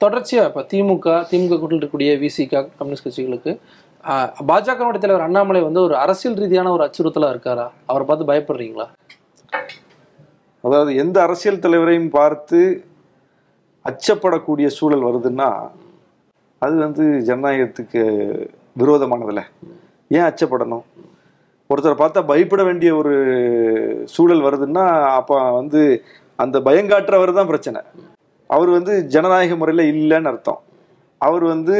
தொடர்ச்சியாக இப்போ திமுக திமுக கூட்டில் இருக்கக்கூடிய விசிக கம்யூனிஸ்ட் கட்சிகளுக்கு ஆஹ், பாஜகவுடைய தலைவர் அண்ணாமலை வந்து ஒரு அரசியல் ரீதியான ஒரு அச்சுறுத்தலா இருக்காரா? அவரை பார்த்து பயப்படுறீங்களா? அதாவது எந்த அரசியல் தலைவரையும் பார்த்து அச்சப்படக்கூடிய சூழல் வருதுன்னா அது வந்து ஜனநாயகத்துக்கு விரோதமானதில்ல ஏன் அச்சப்படணும்? ஒருத்தரை பார்த்தா பயப்பட வேண்டிய ஒரு சூழல் வருதுன்னா அப்போ வந்து அந்த பயங்காட்டுறவர் தான் பிரச்சனை. அவர் வந்து ஜனநாயக முறையில் இல்லைன்னு அர்த்தம். அவர் வந்து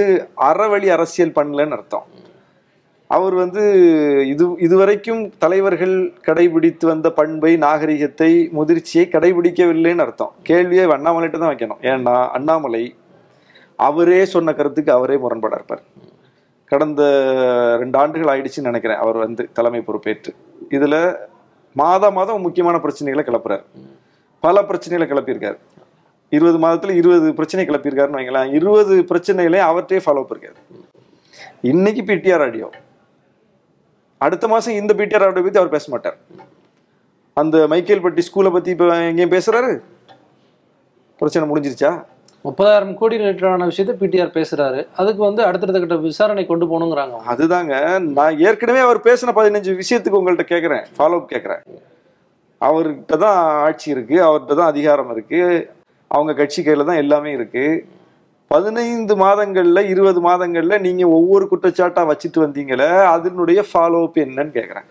அறவழி அரசியல் பண்ணலன்னு அர்த்தம். அவர் வந்து இது இதுவரைக்கும் தலைவர்கள் கடைபிடித்து வந்த பண்பை நாகரிகத்தை முதிர்ச்சியை கடைபிடிக்கவில்லைன்னு அர்த்தம். கேள்வியை அண்ணாமலைகிட்ட தான் வைக்கணும். ஏன்னா அண்ணாமலை அவரே சொன்ன கருத்துக்கு அவரே முரண்பாடாக இருப்பார் கடந்த ரெண்டு ஆண்டுகள் ஆயிடுச்சுன்னு நினைக்கிறேன் அவர் வந்து தலைமை பொறுப்பேற்று. இதில் மாதம் மாதம் முக்கியமான பிரச்சனைகளை கிளப்புறாரு. பல பிரச்சனைகளை கிளப்பியிருக்காரு. இருபது மாதத்துல இருபது பிரச்சனை கிளப்பியிருக்காருன்னு வைங்களேன் இருபது பிரச்சனைகளையும் அவர்கிட்டயே ஃபாலோ பண்ணிருக்காரு இன்னைக்கு பிடிஆர் ஆடியோ அடுத்த மாசம் இந்த பிடிஆர் ஆடியோ பத்தி அவர் பேச மாட்டார். அந்த மைக்கேல்பட்டி ஸ்கூலை பத்தி இப்ப எங்கேயும் பேசுறாரு? பிரச்சனை முடிஞ்சிருச்சா? முப்பதாயிரம் கோடி ரிலேட்டடான விஷயத்த பிடிஆர் பேசுறாரு. அதுக்கு வந்து அடுத்தடுத்த கட்ட விசாரணை கொண்டு போகணுங்கிறாங்க. அதுதாங்க. நான் ஏற்கனவே அவர் பேசின பதினஞ்சு விஷயத்துக்கு உங்கள்ட்ட கேட்குறேன் ஃபாலோ அப் கேட்குறேன் அவர்கிட்ட தான் ஆட்சி இருக்கு. அவர்கிட்ட தான் அதிகாரம் இருக்கு. அவங்க கட்சி கையில் தான் எல்லாமே இருக்கு. பதினைந்து மாதங்களில் இருபது மாதங்களில் நீங்கள் ஒவ்வொரு குற்றச்சாட்டாக வச்சுட்டு வந்தீங்களே அதனுடைய ஃபாலோ அப் என்னன்னு கேட்குறேன்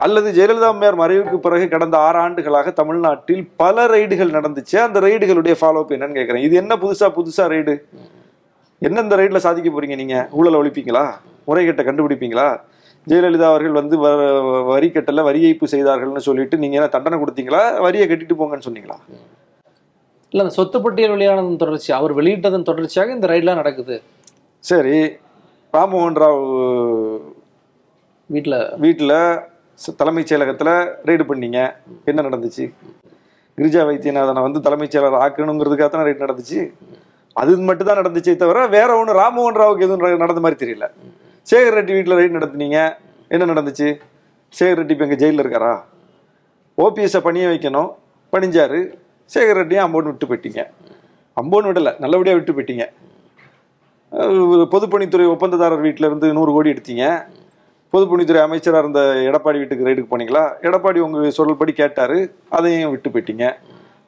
அல்லது ஜெயலலிதா அம்மையார் மறைவுக்கு பிறகு கடந்த ஆறு ஆண்டுகளாக தமிழ்நாட்டில் பல ரைடுகள் நடந்துச்சு. அந்த ரைடுகளுடைய ஃபாலோ அப் என்னன்னு கேட்குறேன் இது என்ன புதுசாக புதுசாக ரைடு என்ன இந்த ரைடில் சாதிக்க போறீங்க நீங்கள் ஊழலை ஒழிப்பீங்களா? முறைகேட்டை கண்டுபிடிப்பீங்களா? ஜெயலலிதா அவர்கள் வந்து வ- வரி கட்டல வரி ஏய்ப்பு செய்தார்கள்னு சொல்லிட்டு நீங்கள் என்ன தண்டனை கொடுத்தீங்களா? வரியை கட்டிட்டு போங்கன்னு சொன்னீங்களா? இல்ல அந்த சொத்து பட்டியல் வெளியானதன் தொடர்ச்சி அவர் வெளியிட்டதன் தொடர்ச்சியாக இந்த ரைட்லாம் நடக்குது. சரி ராம்மோகன் ராவ் வீட்டுல வீட்டில் தலைமைச் செயலகத்துல ரெய்டு பண்ணீங்க. என்ன நடந்துச்சு? கிரிஜா வைத்தியநாதனை வந்து தலைமைச் செயலர் ஆக்கணுங்கிறதுக்காக தானே ரைடு நடந்துச்சு? அது மட்டும் தான் நடந்துச்சே தவிர வேற ஒன்று ராம்மோகன் ராவுக்கு எதுவும் நட- நடந்த மாதிரி தெரியல. சேகர் ரெட்டி வீட்டில் ரைடு நடத்துனீங்க. என்ன நடந்துச்சு? சேகர் ரெட்டி இப்போ எங்கள் ஜெயிலில் இருக்காரா? ஓபிஎஸ்ஸை பணிய வைக்கணும். பணிஞ்சாரு. சேகர் ரெட்டியும் அம்போன் விட்டு போயிட்டீங்க. அம்போன்னு விடலை நல்லபடியாக விட்டு போயிட்டீங்க. பொதுப்பணித்துறை ஒப்பந்ததாரர் வீட்டில் இருந்து நூறு கோடி எடுத்தீங்க. பொதுப்பணித்துறை அமைச்சராக இருந்த எடப்பாடி வீட்டுக்கு ரைடுக்கு போனீங்களா? எடப்பாடி உங்கள் சொல்படி கேட்டார் அதையும் விட்டு போயிட்டீங்க.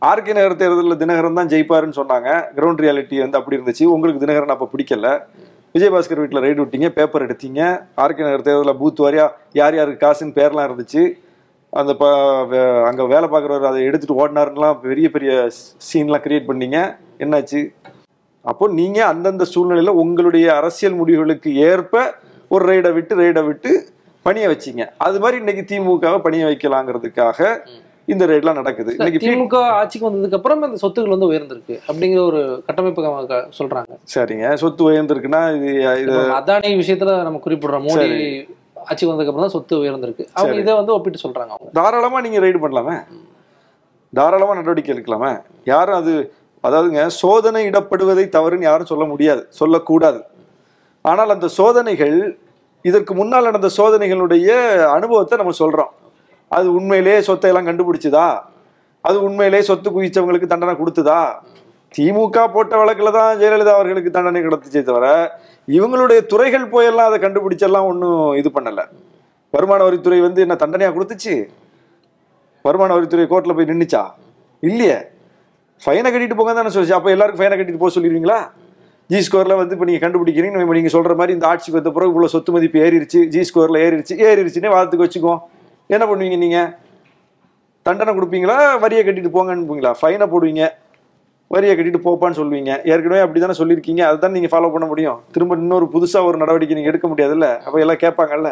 ஆர்கே நகர் தேர்தலில் தினகரன் தான் ஜெயிப்பாருன்னு சொன்னாங்க. கிரவுண்ட் ரியாலிட்டி வந்து அப்படி இருந்துச்சு. உங்களுக்கு தினகரன் அப்போ பிடிக்கல. விஜயபாஸ்கர் வீட்டில் ரைடு விட்டீங்க பேப்பர் எடுத்தீங்க. ஆர்கே நகர் தேர்தலில் பூத் வாரியா யார் யாருக்கு காசுன்னு பேர்லாம் இருந்துச்சு. அந்த ப அங்க வேலை பார்க்குறவர் அதை எடுத்துட்டு ஓடினாருலாம் பெரிய பெரிய சீன்லாம் கிரியேட் பண்ணீங்க. என்னாச்சு? அப்போ நீங்க அந்தந்த சூழ்நிலையில உங்களுடைய அரசியல் முடிவுகளுக்கு ஏற்ப ஒரு ரைடை விட்டு ரைடை விட்டு பணிய வச்சீங்க. அது மாதிரி இன்னைக்கு திமுகவை பணிய வைக்கலாங்கிறதுக்காக இந்த ரைட்லாம் நடக்குது. இன்னைக்கு திமுக ஆட்சிக்கு வந்ததுக்கு அப்புறம் இந்த சொத்துக்கள் வந்து உயர்ந்திருக்கு அப்படிங்கிற ஒரு கட்டமைப்பு சொல்றாங்க. சரிங்க. சொத்து உயர்ந்திருக்குன்னா இது அதானி விஷயத்துல நம்ம குறிப்பிடுறோம். மோடி ஆட்சிக்கு வந்ததுக்கு அப்புறம் தான் சொத்து உயர்ந்திருக்கு. அவங்க இதை வந்து ஒப்பிட்டு சொல்றாங்க அவங்க. தாராளமா நீங்க ரைடு பண்ணலாமே. தாராளமா நடவடிக்கை எடுக்கலாமே. யாரும் அது அதாவதுங்க சோதனை இடப்படுவதை தவறுன்னு யாரும் சொல்ல முடியாது சொல்லக்கூடாது. ஆனால் அந்த சோதனைகள் இதற்கு முன்னால் நடந்த சோதனைகளுடைய அனுபவத்தை நம்ம சொல்றோம். அது உண்மையிலேயே சொத்தை எல்லாம் கண்டுபிடிச்சுதா? அது உண்மையிலேயே சொத்து குவிச்சவங்களுக்கு தண்டனை கொடுத்துதா? திமுக போட்ட வழக்கில் தான் ஜெயலலிதா அவர்களுக்கு தண்டனை கிடைத்துச்சே தவிர இவங்களுடைய துறைகள் போயெல்லாம் அதை கண்டுபிடிச்செல்லாம் ஒன்றும் இது பண்ணலை. வருமான வரித்துறை வந்து என்ன தண்டனையாக கொடுத்துச்சு? வருமான வரித்துறை கோர்ட்டில் போய் நின்றுச்சா இல்லையே. ஃபைனை கட்டிட்டு போங்க தானே சொல்லிச்சு. அப்போ எல்லாருக்கும் ஃபைனை கட்டிட்டு போக சொல்லிடுவீங்களா? ஜி ஸ்கோரில் வந்து இப்போ நீங்கள் கண்டுபிடிக்கிறீங்க. இப்போ நீங்கள் சொல்கிற மாதிரி இந்த ஆட்சிக்கு வந்த பிறகு இவ்வளோ சொத்து மதிப்பு ஏறிடுச்சு ஜி ஸ்கோரில் ஏறிடுச்சு ஏறிடுச்சுன்னே வாதத்துக்கு வச்சுக்கோ. என்ன பண்ணுவீங்க நீங்கள் தண்டனை கொடுப்பீங்களா? வரியை கட்டிட்டு போங்கன்னு ஃபைனை போடுவீங்க. வரியை கட்டிட்டு போப்பான்னு சொல்லுவீங்க. ஏற்கனவே அப்படி தானே சொல்லியிருக்கீங்க. அதுதான் நீங்கள் ஃபாலோ பண்ண முடியும். திரும்ப இன்னொரு புதுசாக ஒரு நடவடிக்கை நீங்கள் எடுக்க முடியாதுல்ல? அப்ப எல்லாம் கேட்பாங்கல்ல?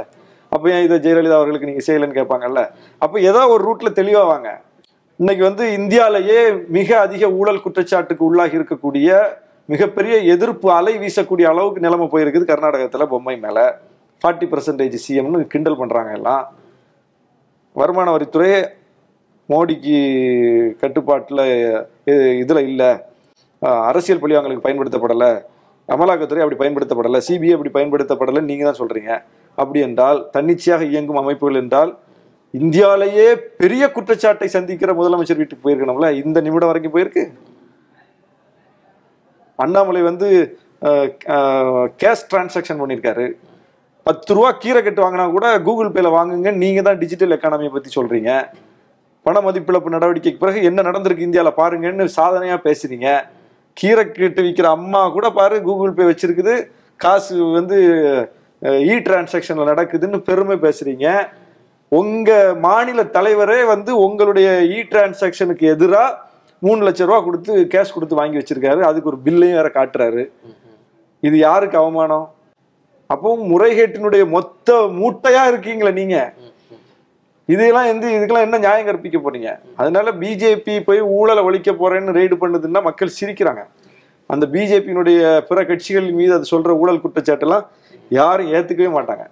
அப்போ ஏன் இதை ஜெயலலிதா அவர்களுக்கு நீங்கள் செய்யலைன்னு கேட்பாங்கல்ல? அப்போ ஏதோ ஒரு ரூட்ல தெளிவாக வாங்க. இன்னைக்கு வந்து இந்தியாவிலேயே மிக அதிக ஊழல் குற்றச்சாட்டுக்கு உள்ளாகி இருக்கக்கூடிய மிகப்பெரிய எதிர்ப்பு அலை வீசக்கூடிய அளவுக்கு நிலைமை போயிருக்குது கர்நாடகத்தில் பொம்மை மேலே. ஃபார்ட்டி பர்சன்டேஜ் சிஎம்னு கிண்டல் பண்ணுறாங்க எல்லாம். வருமான வரித்துறை மோடிக்கு கட்டுப்பாட்டில் இதில் இல்லை. அரசியல் பழிவாங்களுக்கு பயன்படுத்தப்படலை. அமலாக்கத்துறை அப்படி பயன்படுத்தப்படலை. சிபிஐ அப்படி பயன்படுத்தப்படலைன்னு நீங்கள் தான் சொல்கிறீங்க அப்படி என்றால் தன்னிச்சையாக இயங்கும் அமைப்புகள் என்றால் இந்தியாவிலேயே பெரிய குற்றச்சாட்டை சந்திக்கிற முதலமைச்சர் வீட்டுக்கு போயிருக்கணும்ல? இந்த நிமிடம் வரைக்கும் போயிருக்கு? அண்ணாமலை வந்து கேஷ் டிரான்சாக்ஷன் பண்ணியிருக்காரு பத்து ரூபா கீரை கட்டு வாங்கினா கூட கூகுள் பேல வாங்குங்க நீங்க தான் டிஜிட்டல் எக்கானமியை பத்தி சொல்றீங்க. பண மதிப்பிழப்பு நடவடிக்கைக்கு பிறகு என்ன நடந்திருக்கு இந்தியாவில் பாருங்கன்னு சாதனையாக பேசுறீங்க. கீரை கட்டு விற்கிற அம்மா கூட பாரு கூகுள் பே வச்சிருக்குது. காசு வந்து இ டிரான்சாக்ஷனில் நடக்குதுன்னு பெருமை பேசுறீங்க. உங்க மாநில தலைவரே வந்து உங்களுடைய இ டிரான்சாக்ஷனுக்கு எதிராக மூணு லட்ச ரூபா கொடுத்து கேஷ் கொடுத்து வாங்கி வச்சிருக்காரு. அதுக்கு ஒரு பில்லையும் வேற காட்டுறாரு. இது யாருக்கு அவமானம்? அப்போ முறைகேட்டினுடைய மொத்த மூட்டையா இருக்கீங்களே நீங்க. இதெல்லாம் எந்த இதுக்கெல்லாம் என்ன நியாயம் கற்பிக்க போறீங்க? அதனால பிஜேபி போய் ஊழலை ஒழிக்க போறேன்னு ரெய்டு பண்ணுதுன்னா மக்கள் சிரிக்கிறாங்க. அந்த பிஜேபியினுடைய பிற கட்சிகள் மீது அது சொல்ற ஊழல் குற்றச்சாட்டெல்லாம் யாரும் ஏத்துக்கவே மாட்டாங்க.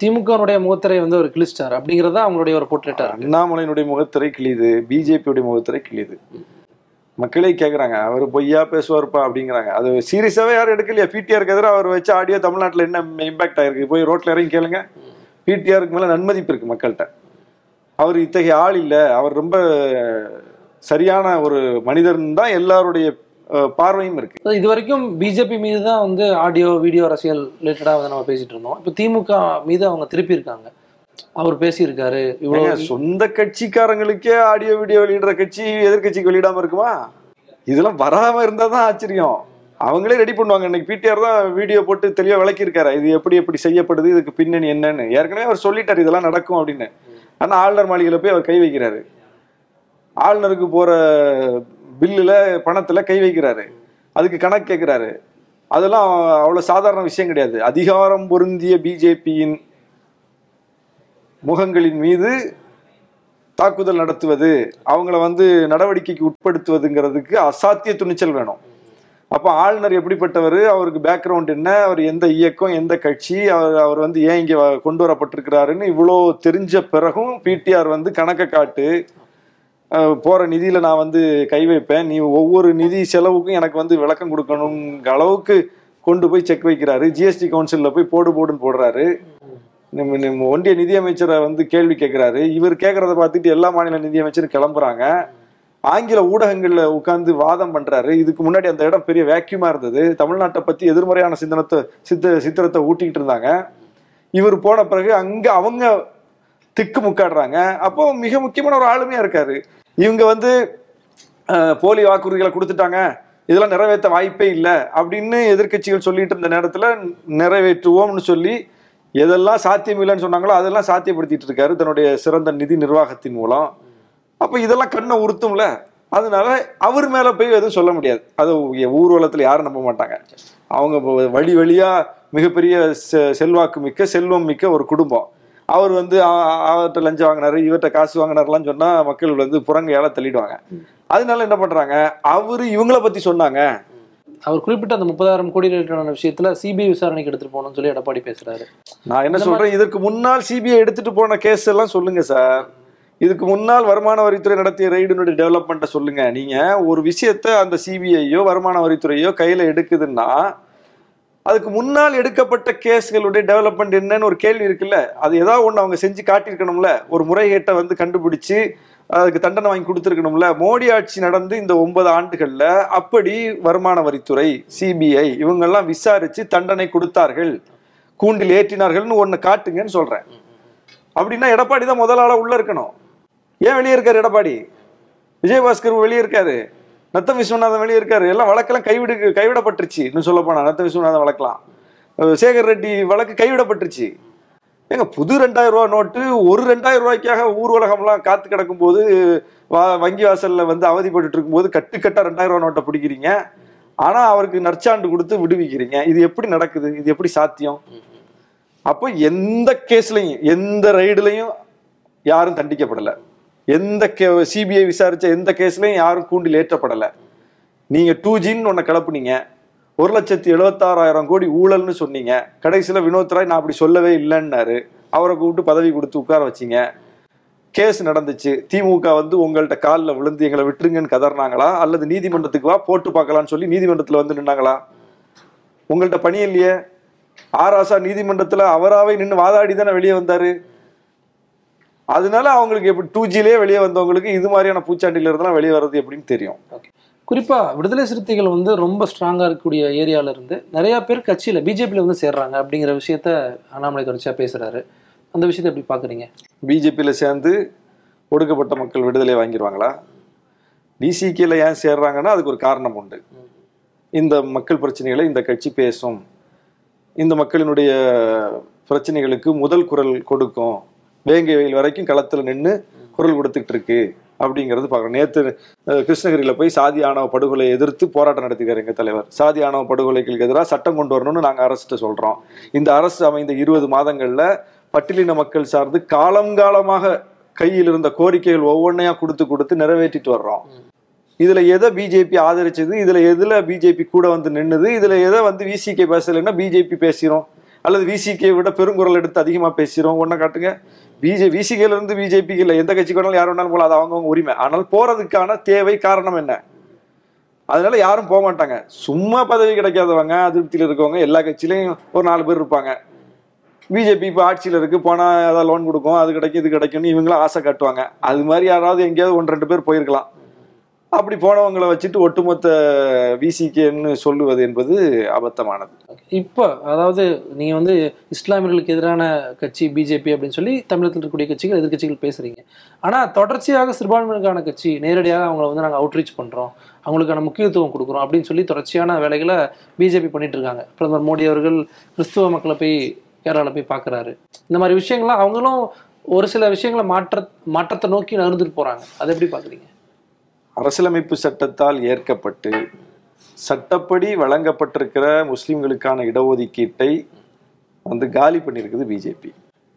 திமுகனுடைய முகத்திரை வந்து ஒரு கிழிச்சிட்டார். அப்படிங்கறத அவங்களுடைய ஒரு போர்ட்ரேட்டா அண்ணாமலையினுடைய முகத்திரை கிழியுது பிஜேபியுடைய முகத்திரை கிழியுது. மக்களே கேக்குறாங்க அவர் பொய்யா பேசுவார்ப்பா அப்படிங்கிறாங்க. அது சீரியஸாவே யாரும் எடுக்கலையா? பிடிஆருக்கு எதிராக அவர் வச்ச ஆடியோ தமிழ்நாட்டுல என்ன இம்பாக்ட் ஆயிருக்கு? போய் ரோட்ல இறங்கி கேளுங்க. பிடிஆருக்கு மேல நன்மதிப்பு இருக்கு மக்கள்கிட்ட. அவர் இத்தகைய ஆள் இல்ல. அவர் ரொம்ப சரியான ஒரு மனிதன் தான் எல்லாருடைய பார்வையும் இருக்கு. இது வரைக்கும் பிஜேபி மீது தான் வந்து ஆடியோ வீடியோ அரசியல் ரிலேட்டடா வந்து நம்ம பேசிட்டு இருந்தோம். இப்போ திமுக மீது அவங்க திருப்பி இருக்காங்க அவர் பேசியிருக்காரு. இவ்வளவு சொந்த கட்சிக்காரங்களுக்கே ஆடியோ வீடியோ வெளியிடுற கட்சி எதிர்கட்சிக்கு வெளியிடாம இருக்குமா? இதெல்லாம் வராம இருந்தா தான் ஆச்சரியம். அவங்களே ரெடி பண்ணுவாங்க. இன்னைக்கு பிடிஆர் தான் வீடியோ போட்டு தெளிவா விளக்கியிருக்காரு. இது எப்படி எப்படி செய்யப்படுது? இதுக்கு பின்னணி என்னன்னு. ஏற்கனவே அவர் சொல்லிட்டாரு இதெல்லாம் நடக்கும் அப்படின்னு. ஆனால் ஆளுநர் மாளிகையில் போய் அவர் கை வைக்கிறாரு. ஆளுநருக்கு போகிற பில்லில் பணத்தில் கை வைக்கிறாரு. அதுக்கு கணக்கு கேட்குறாரு அதெல்லாம் அவ்வளோ சாதாரண விஷயம் கிடையாது. அதிகாரம் பொருந்திய பிஜேபியின் முகங்களின் மீது தாக்குதல் நடத்துவது அவங்கள வந்து நடவடிக்கைக்கு உட்படுத்துவதுங்கிறதுக்கு அசாத்திய துணிச்சல் வேணும். அப்போ ஆளுநர் எப்படிப்பட்டவர்? அவருக்கு பேக்ரவுண்ட் என்ன? அவர் எந்த இயக்கம் எந்த கட்சி? அவர் அவர் வந்து ஏன் இங்கே வ- கொண்டு வரப்பட்டிருக்கிறாருன்னு இவ்வளோ தெரிஞ்ச பிறகும் பிடிஆர் வந்து கணக்கை காட்டு போகிற போற நிதியில நான் வந்து கை வைப்பேன். நீ ஒவ்வொரு நிதி செலவுக்கும் எனக்கு வந்து விளக்கம் கொடுக்கணுங்கிற அளவுக்கு கொண்டு போய் செக் வைக்கிறாரு. ஜிஎஸ்டி கவுன்சிலில் போய் போடு போடுன்னு போடுறாரு. நம்ம ஒன்றிய நிதியமைச்சரை வந்து கேள்வி கேட்குறாரு. இவர் கேட்கறத பார்த்துட்டு எல்லா மாநில நிதியமைச்சரும் கிளம்புறாங்க. ஆங்கில ஊடகங்கள்ல உட்கார்ந்து வாதம் பண்றாரு. இதுக்கு முன்னாடி அந்த இடம் பெரிய வேக்யூமா இருந்தது. தமிழ்நாட்டை பத்தி எதிர்மறையான சிந்தனத்தை சித்த சித்திரத்தை ஊட்டிக்கிட்டு இருந்தாங்க. இவர் போன பிறகு அங்க அவங்க திக்கு முக்காடுறாங்க. அப்போ மிக முக்கியமான ஒரு ஆளுமையா இருக்காரு. இவங்க வந்து போலி வாக்குறுதிகளை கொடுத்துட்டாங்க. இதெல்லாம் நிறைவேற்ற வாய்ப்பே இல்லை அப்படின்னு எதிர்க்கட்சிகள் சொல்லிட்டு இருந்த நேரத்தில் நிறைவேற்றுவோம்னு சொல்லி எதெல்லாம் சாத்தியம் இல்லைன்னு சொன்னாங்களோ அதெல்லாம் சாத்தியப்படுத்திட்டு இருக்காரு தன்னுடைய சிறந்த நிதி நிர்வாகத்தின் மூலம். அப்ப இதெல்லாம் கண்ணை உறுத்தும்ல? அதனால அவர் மேல போய் எதுவும் சொல்ல முடியாது. அது ஊர்வலத்துல யாரும் நம்ப மாட்டாங்க. அவங்க வழி வழியா மிகப்பெரிய செ- செல்வாக்கு மிக்க செல்வம் மிக்க ஒரு குடும்பம். அவர் வந்து அவர்கிட்ட லஞ்சம் வாங்கினாரு இவர்கிட்ட காசு வாங்கினாருலாம் சொன்னா மக்கள் வந்து புறங்கையால தள்ளிடுவாங்க. அதனால என்ன பண்றாங்க? அவரு இவங்கள பத்தி சொன்னாங்க. அவர் குறிப்பிட்ட அந்த முப்பதாயிரம் கோடி ரிலேட்டடான விஷயத்துல சிபிஐ விசாரணைக்கு எடுத்துட்டு போகணும்னு சொல்லி எடப்பாடி பேசுறாரு. நான் என்ன சொல்றேன்? இதற்கு முன்னால் சிபிஐ எடுத்துட்டு போன கேஸ் எல்லாம் சொல்லுங்க சார் இதுக்கு முன்னால் வருமான வரித்துறை நடத்திய ரெய்டினுடைய டெவலப்மெண்ட்டை சொல்லுங்க. நீங்க ஒரு விஷயத்த அந்த சிபிஐயோ வருமான வரித்துறையோ கையில எடுக்குதுன்னா அதுக்கு முன்னால் எடுக்கப்பட்ட கேஸ்களுடைய டெவலப்மெண்ட் என்னன்னு ஒரு கேள்வி இருக்குல்ல. அது ஏதாவது ஒன்று அவங்க செஞ்சு காட்டியிருக்கணும்ல. ஒரு முறைகேட்டை வந்து கண்டுபிடிச்சு அதுக்கு தண்டனை வாங்கி கொடுத்துருக்கணும்ல. மோடி ஆட்சி நடந்து இந்த ஒன்பது ஆண்டுகளில் அப்படி வருமான வரித்துறை சிபிஐ இவங்கெல்லாம் விசாரிச்சு தண்டனை கொடுத்தார்கள். கூண்டில் ஏற்றினார்கள்னு ஒன்று காட்டுங்கன்னு சொல்கிறேன் அப்படின்னா எடப்பாடி தான் முதலாளாக உள்ளே இருக்கணும். ஏன் வெளியே இருக்காரு எடப்பாடி? விஜயபாஸ்கர் வெளியே இருக்காரு நத்த விஸ்வநாதன் வெளியே இருக்காரு எல்லாம் வழக்கெல்லாம் கைவிடு கைவிடப்பட்டுருச்சு. இன்னும் சொல்ல போனா நத்த விஸ்வநாதன் வழக்கலாம். சேகர் ரெட்டி வழக்கு கைவிடப்பட்டுருச்சு. ஏங்க புது ரெண்டாயிரம் ரூபா நோட்டு ஒரு ரெண்டாயிரம் ரூபாய்க்காக ஊர்வலகம்லாம் காத்து கிடக்கும் போது வா- வங்கி வாசல்ல வந்து அவதிப்பட்டு இருக்கும்போது கட்டுக்கட்டா ரெண்டாயிரம் ரூபா நோட்டை பிடிக்கிறீங்க. ஆனா அவருக்கு நற்சாண்டு கொடுத்து விடுவிக்கிறீங்க. இது எப்படி நடக்குது? இது எப்படி சாத்தியம்? அப்போ எந்த கேஸ்லயும் எந்த ரைடுலையும் யாரும் தண்டிக்கப்படலை. எந்த கே சிபிஐ விசாரிச்ச எந்த கேஸ்லையும் யாரும் கூண்டில் ஏற்றப்படலை. நீங்க டூ ஜின்னு ஒன்ன கிளப்புனீங்க. ஒரு லட்சத்தி எழுபத்தாறாயிரம் கோடி ஊழல்னு சொன்னீங்க. கடைசியில் வினோத் ராய் நான் அப்படி சொல்லவே இல்லைன்னாரு. அவரை கூப்பிட்டு பதவி கொடுத்து உட்கார வச்சீங்க. கேஸ் நடந்துச்சு. திமுக வந்து உங்கள்கிட்ட காலில் விழுந்து எங்களை விட்டுருங்கன்னு கதறினாங்களா? அல்லது நீதிமன்றத்துக்கு வா போட்டு பார்க்கலாம்னு சொல்லி நீதிமன்றத்தில் வந்து நின்னாங்களா? உங்கள்கிட்ட பணி இல்லையே. ஆராசா நீதிமன்றத்தில் அவராகவே நின்று வாதாடி தானே வெளியே வந்தாரு? அதனால அவங்களுக்கு எப்படி டூ ஜிலேயே வெளியே வந்தவங்களுக்கு இது மாதிரியான பூச்சாண்டில இருந்தெல்லாம் வெளியே வர்றது எப்படின்னு தெரியும். குறிப்பா விடுதலை சிறுத்தைகள் வந்து ரொம்ப ஸ்ட்ராங்கா இருக்கக்கூடிய ஏரியால இருந்து நிறைய பேர் கட்சியில பிஜேபியில வந்து சேர்றாங்க அப்படிங்கிற விஷயத்த அண்ணாமலை தொடர்ச்சியா பேசுறாரு. அந்த விஷயத்தை எப்படி பாக்குறீங்க? பிஜேபியில் சேர்ந்து ஒடுக்கப்பட்ட மக்கள் விடுதலை வாங்கிடுவாங்களா டிசிகேல ஏன் சேர்றாங்கன்னா அதுக்கு ஒரு காரணம் உண்டு. இந்த மக்கள் பிரச்சனைகளை இந்த கட்சி பேசும். இந்த மக்களினுடைய பிரச்சனைகளுக்கு முதல் குரல் கொடுக்கும். வேங்கை வெயில் வரைக்கும் களத்துல நின்று குரல் கொடுத்துக்கிட்டு இருக்கு அப்படிங்கிறது பார்க்கணும். நேற்று கிருஷ்ணகிரியில் கிருஷ்ணகிரியில போய் சாதி ஆணவ படுகொலையை எதிர்த்து போராட்டம் நடத்திக்கிறார் எங்க தலைவர். சாதி ஆணவ படுகொலைகளுக்கு எதிராக சட்டம் கொண்டு வரணும்னு நாங்க அரசுட்ட சொல்றோம். இந்த அரசு அமைந்த இருபது மாதங்கள்ல பட்டியலின மக்கள் சார்ந்து காலங்காலமாக கையில் இருந்த கோரிக்கைகள் ஒவ்வொன்றையா கொடுத்து கொடுத்து நிறைவேற்றிட்டு வர்றோம். இதுல எதை பிஜேபி ஆதரிச்சது? இதுல எதுல பிஜேபி கூட வந்து நின்னுது? இதுல எதை வந்து விசிகே பேசலைன்னா பிஜேபி பேசிடும் அல்லது விசிகே விட பெருங்குரல் எடுத்து அதிகமா பேசிடும் ஒன்ன காட்டுங்க. பிஜே விசிகேல பிஜேபிக்கு இல்லை. எந்த கட்சிக்கு வேணாலும் யார் வேணாலும் போல அது அவங்கவுங்க உரிமை. ஆனால் போகிறதுக்கான தேவை காரணம் என்ன? அதனால யாரும் போக மாட்டாங்க. சும்மா பதவி கிடைக்காதவங்க அதிருப்தியில் இருக்கவங்க எல்லா கட்சியிலையும் ஒரு நாலு பேர் இருப்பாங்க. பிஜேபி இப்போ ஆட்சியில் இருக்குது போனால் ஏதாவது லோன் கொடுக்கும். அது கிடைக்கும் இது கிடைக்கும்னு இவங்களும் ஆசை காட்டுவாங்க. அது மாதிரி யாராவது எங்கேயாவது ஒன்று ரெண்டு பேர் போயிருக்கலாம். அப்படி போனவங்களை வச்சுட்டு ஒட்டுமொத்த விசிகேன்னு சொல்லுவது என்பது அபத்தமானது. இப்போ அதாவது நீங்கள் வந்து இஸ்லாமியர்களுக்கு எதிரான கட்சி பிஜேபி அப்படின்னு சொல்லி தமிழகத்தில் இருக்கக்கூடிய கட்சிகள் எதிர்க்கட்சிகள் பேசுகிறீங்க ஆனால் தொடர்ச்சியாக சிறுபான்மையினருக்கான கட்சி நேரடியாக அவங்கள வந்து நாங்கள் அவுட்ரீச் பண்ணுறோம் அவங்களுக்கான முக்கியத்துவம் கொடுக்குறோம் அப்படின்னு சொல்லி தொடர்ச்சியான வேலைகளை பிஜேபி பண்ணிட்டு இருக்காங்க. பிரதமர் மோடி அவர்கள் கிறிஸ்துவ மக்களை போய் கேரளாவில் போய் பார்க்குறாரு இந்த மாதிரி விஷயங்கள்லாம் அவங்களும் ஒரு சில விஷயங்களை மாற்ற மாற்றத்தை நோக்கி நகர்ந்துட்டு போகிறாங்க அதை எப்படி பார்க்குறீங்க அரசியலமைப்பு சட்டத்தால் ஏற்கப்பட்டு சட்டப்படி வழங்கப்பட்டிருக்கிற முஸ்லிம்களுக்கான இடஒதுக்கீட்டை வந்து காலி பண்ணியிருக்குது பிஜேபி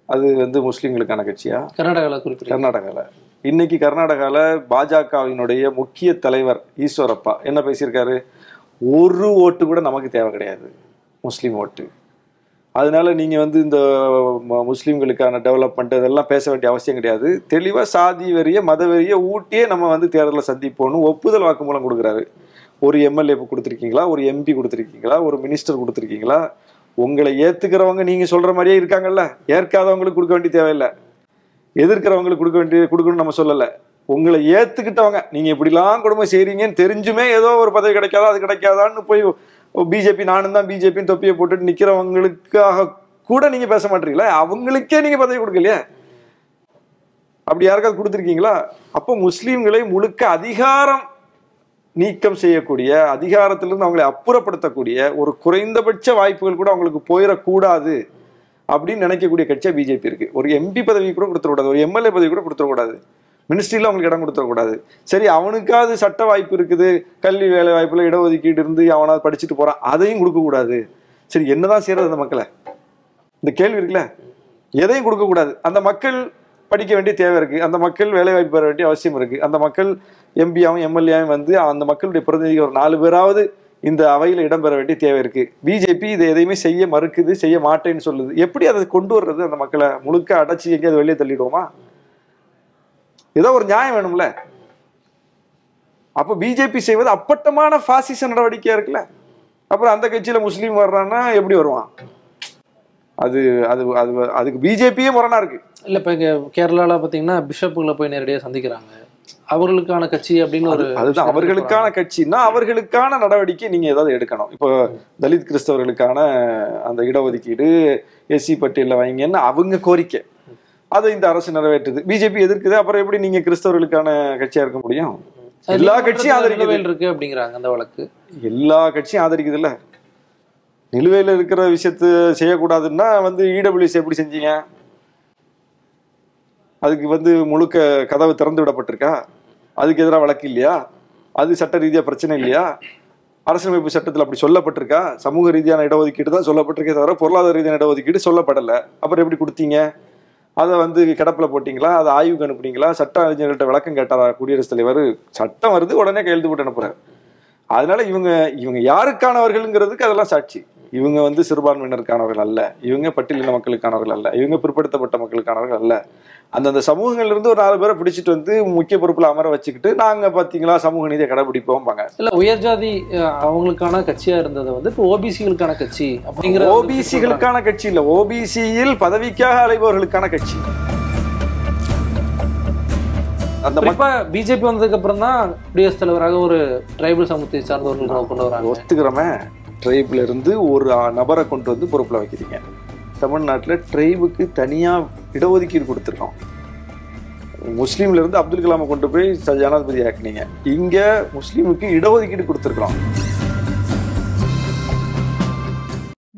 அது வந்து முஸ்லிம்களுக்கான கட்சியா? கர்நாடகாவில் குறிப்பிட்டு கர்நாடகால. இன்னைக்கு கர்நாடகால பாஜகவினுடைய முக்கிய தலைவர் ஈஸ்வரப்பா என்ன பேசியிருக்காரு? ஒரு ஓட்டு கூட நமக்கு தேவை கிடையாது. முஸ்லீம் ஓட்டு. அதனால நீங்க வந்து இந்த ம- டெவலப்மெண்ட் இதெல்லாம் பேச வேண்டிய அவசியம் கிடையாது. தெளிவா சாதி வெறிய மத வெறிய ஊட்டியே நம்ம வந்து தேர்தலில் சந்திப்போம்னு ஒப்புதல் வாக்குமூலம் கொடுக்குறாரு. ஒரு எம்எல்ஏ கொடுத்துருக்கீங்களா? ஒரு எம்பி கொடுத்துருக்கீங்களா? ஒரு மினிஸ்டர் கொடுத்துருக்கீங்களா? உங்களை ஏத்துக்கிறவங்க நீங்க சொல்ற மாதிரியே இருக்காங்கல்ல. ஏற்காதவங்களுக்கு கொடுக்க வேண்டிய தேவையில்லை. எதிர்க்கிறவங்களுக்கு கொடுக்க வேண்டிய கொடுக்கணும்னு நம்ம சொல்லல. உங்களை ஏத்துக்கிட்டவங்க நீங்க இப்படிலாம் கொடுமை செய்றீங்கன்னு தெரிஞ்சுமே ஏதோ ஒரு பதவி கிடைக்காதா? அது கிடைக்காதான்னு போய் பிஜேபி நானும் தான் பிஜேபின்னு தொப்பியை போட்டுட்டு நிற்கிறவங்களுக்காக கூட நீங்க பேச மாட்டீங்களா? அவங்களுக்கே நீங்க பதவி கொடுக்கலையே. அப்படி யாருக்காவது கொடுத்துருக்கீங்களா? அப்போ முஸ்லீம்களை முழுக்க அதிகாரம் நீக்கம் செய்யக்கூடிய அதிகாரத்திலிருந்து அவங்களை அப்புறப்படுத்தக்கூடிய ஒரு குறைந்தபட்ச வாய்ப்புகள் கூட அவங்களுக்கு போயிடக்கூடாது அப்படின்னு நினைக்கக்கூடிய கட்சியாக பிஜேபி இருக்கு. ஒரு எம்பி பதவி கூட கொடுத்துடக்கூடாது. ஒரு எம்எல்ஏ பதவி கூட கொடுத்துடக்கூடாது. மினிஸ்ட்ரியில் அவங்களுக்கு இடம் கொடுத்துடக்கூடாது சரி அவனுக்காவது சட்ட வாய்ப்பு இருக்குது. கல்வி வேலை வாய்ப்பில் இடஒதுக்கீடு இருந்து அவனாவது படிச்சுட்டு போகிறான் அதையும் கொடுக்கக்கூடாது. சரி என்னதான் செய்யறது அந்த மக்களை? இந்த கேள்வி இருக்குல்ல? எதையும் கொடுக்கக்கூடாது. அந்த மக்கள் படிக்க வேண்டிய தேவை இருக்குது அந்த மக்கள் வேலை வாய்ப்பு பெற வேண்டிய அவசியம் இருக்குது அந்த மக்கள் எம்பியாவும் எம்எல்ஏவும் வந்து அந்த மக்களுடைய பிரதிநிதி ஒரு நாலு பேராவது இந்த அவையில் இடம்பெற வேண்டிய தேவை இருக்குது பிஜேபி இதை எதையுமே செய்ய மறுக்குது செய்ய மாட்டேன்னு சொல்லுது. எப்படி அதை கொண்டு வர்றது அந்த மக்களை? முழுக்க அடைச்சி எங்கேயாவது வெளியே தள்ளிடுவோமா? ஏதோ ஒரு நியாயம் வேணும்ல. அப்ப பிஜேபி செய்வது அப்பட்டமான பாசிச நடவடிக்கையா இருக்குல்ல? அப்புறம் அந்த கட்சியில முஸ்லீம் வர்றான்னா எப்படி வருவான்? அது அது அது அதுக்கு பிஜேபியே முரணா இருக்கு. இல்ல இப்ப இங்க கேரளால பாத்தீங்கன்னா பிஷப்புகளை போய் நேரடியா சந்திக்கிறாங்க. அவர்களுக்கான கட்சி அப்படின்னு ஒரு அதுதான். அவர்களுக்கான கட்சின்னா அவர்களுக்கான நடவடிக்கை நீங்க ஏதாவது எடுக்கணும். இப்போ தலித் கிறிஸ்தவர்களுக்கான அந்த இடஒதுக்கீடு எஸ்சி பட்டியலில் வைங்கன்னு அவங்க கோரிக்கை. அதை இந்த அரசு நிறைவேற்றுது. பிஜேபி எதிர்க்குது. அப்புறம் எப்படி நீங்க கிறிஸ்தவர்களுக்கான கட்சியா இருக்க முடியும்? எல்லா கட்சியும் நிலுவையில் இருக்கு அப்படிங்கிறாங்க அந்த வழக்கு. எல்லா கட்சியும் ஆதரிக்குது இல்ல நிலுவையில் இருக்கிற விஷயத்த செய்யக்கூடாதுன்னா வந்து இடபிள்யூசி எப்படி செஞ்சீங்க? அதுக்கு வந்து முழுக்க கதவு திறந்து விடப்பட்டிருக்கா? அதுக்கு எதிராக வழக்கு இல்லையா? அது சட்ட ரீதியா பிரச்சனை இல்லையா? அரசியலமைப்பு சட்டத்தில் அப்படி சொல்லப்பட்டிருக்கா? சமூக ரீதியான இடஒதுக்கீடு தான் சொல்லப்பட்டிருக்கே தவிர பொருளாதார ரீதியான இடஒதுக்கீடு சொல்லப்படலை. அப்புறம் எப்படி கொடுத்தீங்க? அதை வந்து கிடப்பில் போட்டிங்களா? அதை ஆய்வுக்கு அனுப்புனீங்களா? சட்ட அறிஞர்கள்ட்ட விளக்கம் கேட்டாரா? குடியரசுத் தலைவர்? சட்டம் வருது உடனே கையெழுத்து போட்டு அனுப்புகிறார் அதனால இவங்க இவங்க யாருக்கானவர்கள்ங்கிறதுக்கு அதெல்லாம் சாட்சி. இவங்க வந்து சிறுபான்மையினருக்கானவர்கள் அல்ல. இவங்க பட்டியலின மக்களுக்கானவர்கள் அல்ல. இவங்க பிற்படுத்தப்பட்ட மக்களுக்கானவர்கள் அல்ல. அந்தந்த சமூகங்கள்ல இருந்து ஒரு நாலு பேரை பிடிச்சிட்டு வந்து முக்கிய பொறுப்புல அமர வச்சுக்கிட்டு நாங்க பாத்தீங்களா சமூக நீதியை கடைபிடிப்போம்பாங்க. இல்ல உயர்ஜாதி அவங்களுக்கான கட்சியா இருந்தது வந்து இப்போ ஓபிசிகளுக்கான கட்சி அப்படிங்கிற. ஓபிசிகளுக்கான கட்சி இல்ல. ஓபிசியில் பதவிக்காக அலைபவர்களுக்கான கட்சி. அந்த குறிப்பா பிஜேபி வந்ததுக்கு அப்புறம் தான் குடியரசுத் தலைவராக ஒரு டிரைபல் சமூகத்தை சார்ந்தவர்கள் கொண்டு வராங்க. ஒத்துக்கிறோமே. ட்ரைப்ல இருந்து ஒரு நபரை கொண்டு வந்து பொறுப்பில் வைக்கிறீங்க. தமிழ்நாட்டில் ட்ரைபுக்கு தனியாக இடஒதுக்கீடு கொடுத்துருக்கோம். முஸ்லீம்ல இருந்து அப்துல் கலாமை கொண்டு போய் ஜனாதிபதி ஆக்குனீங்க. இங்கே முஸ்லீமுக்கு இடஒதுக்கீடு கொடுத்துருக்குறோம்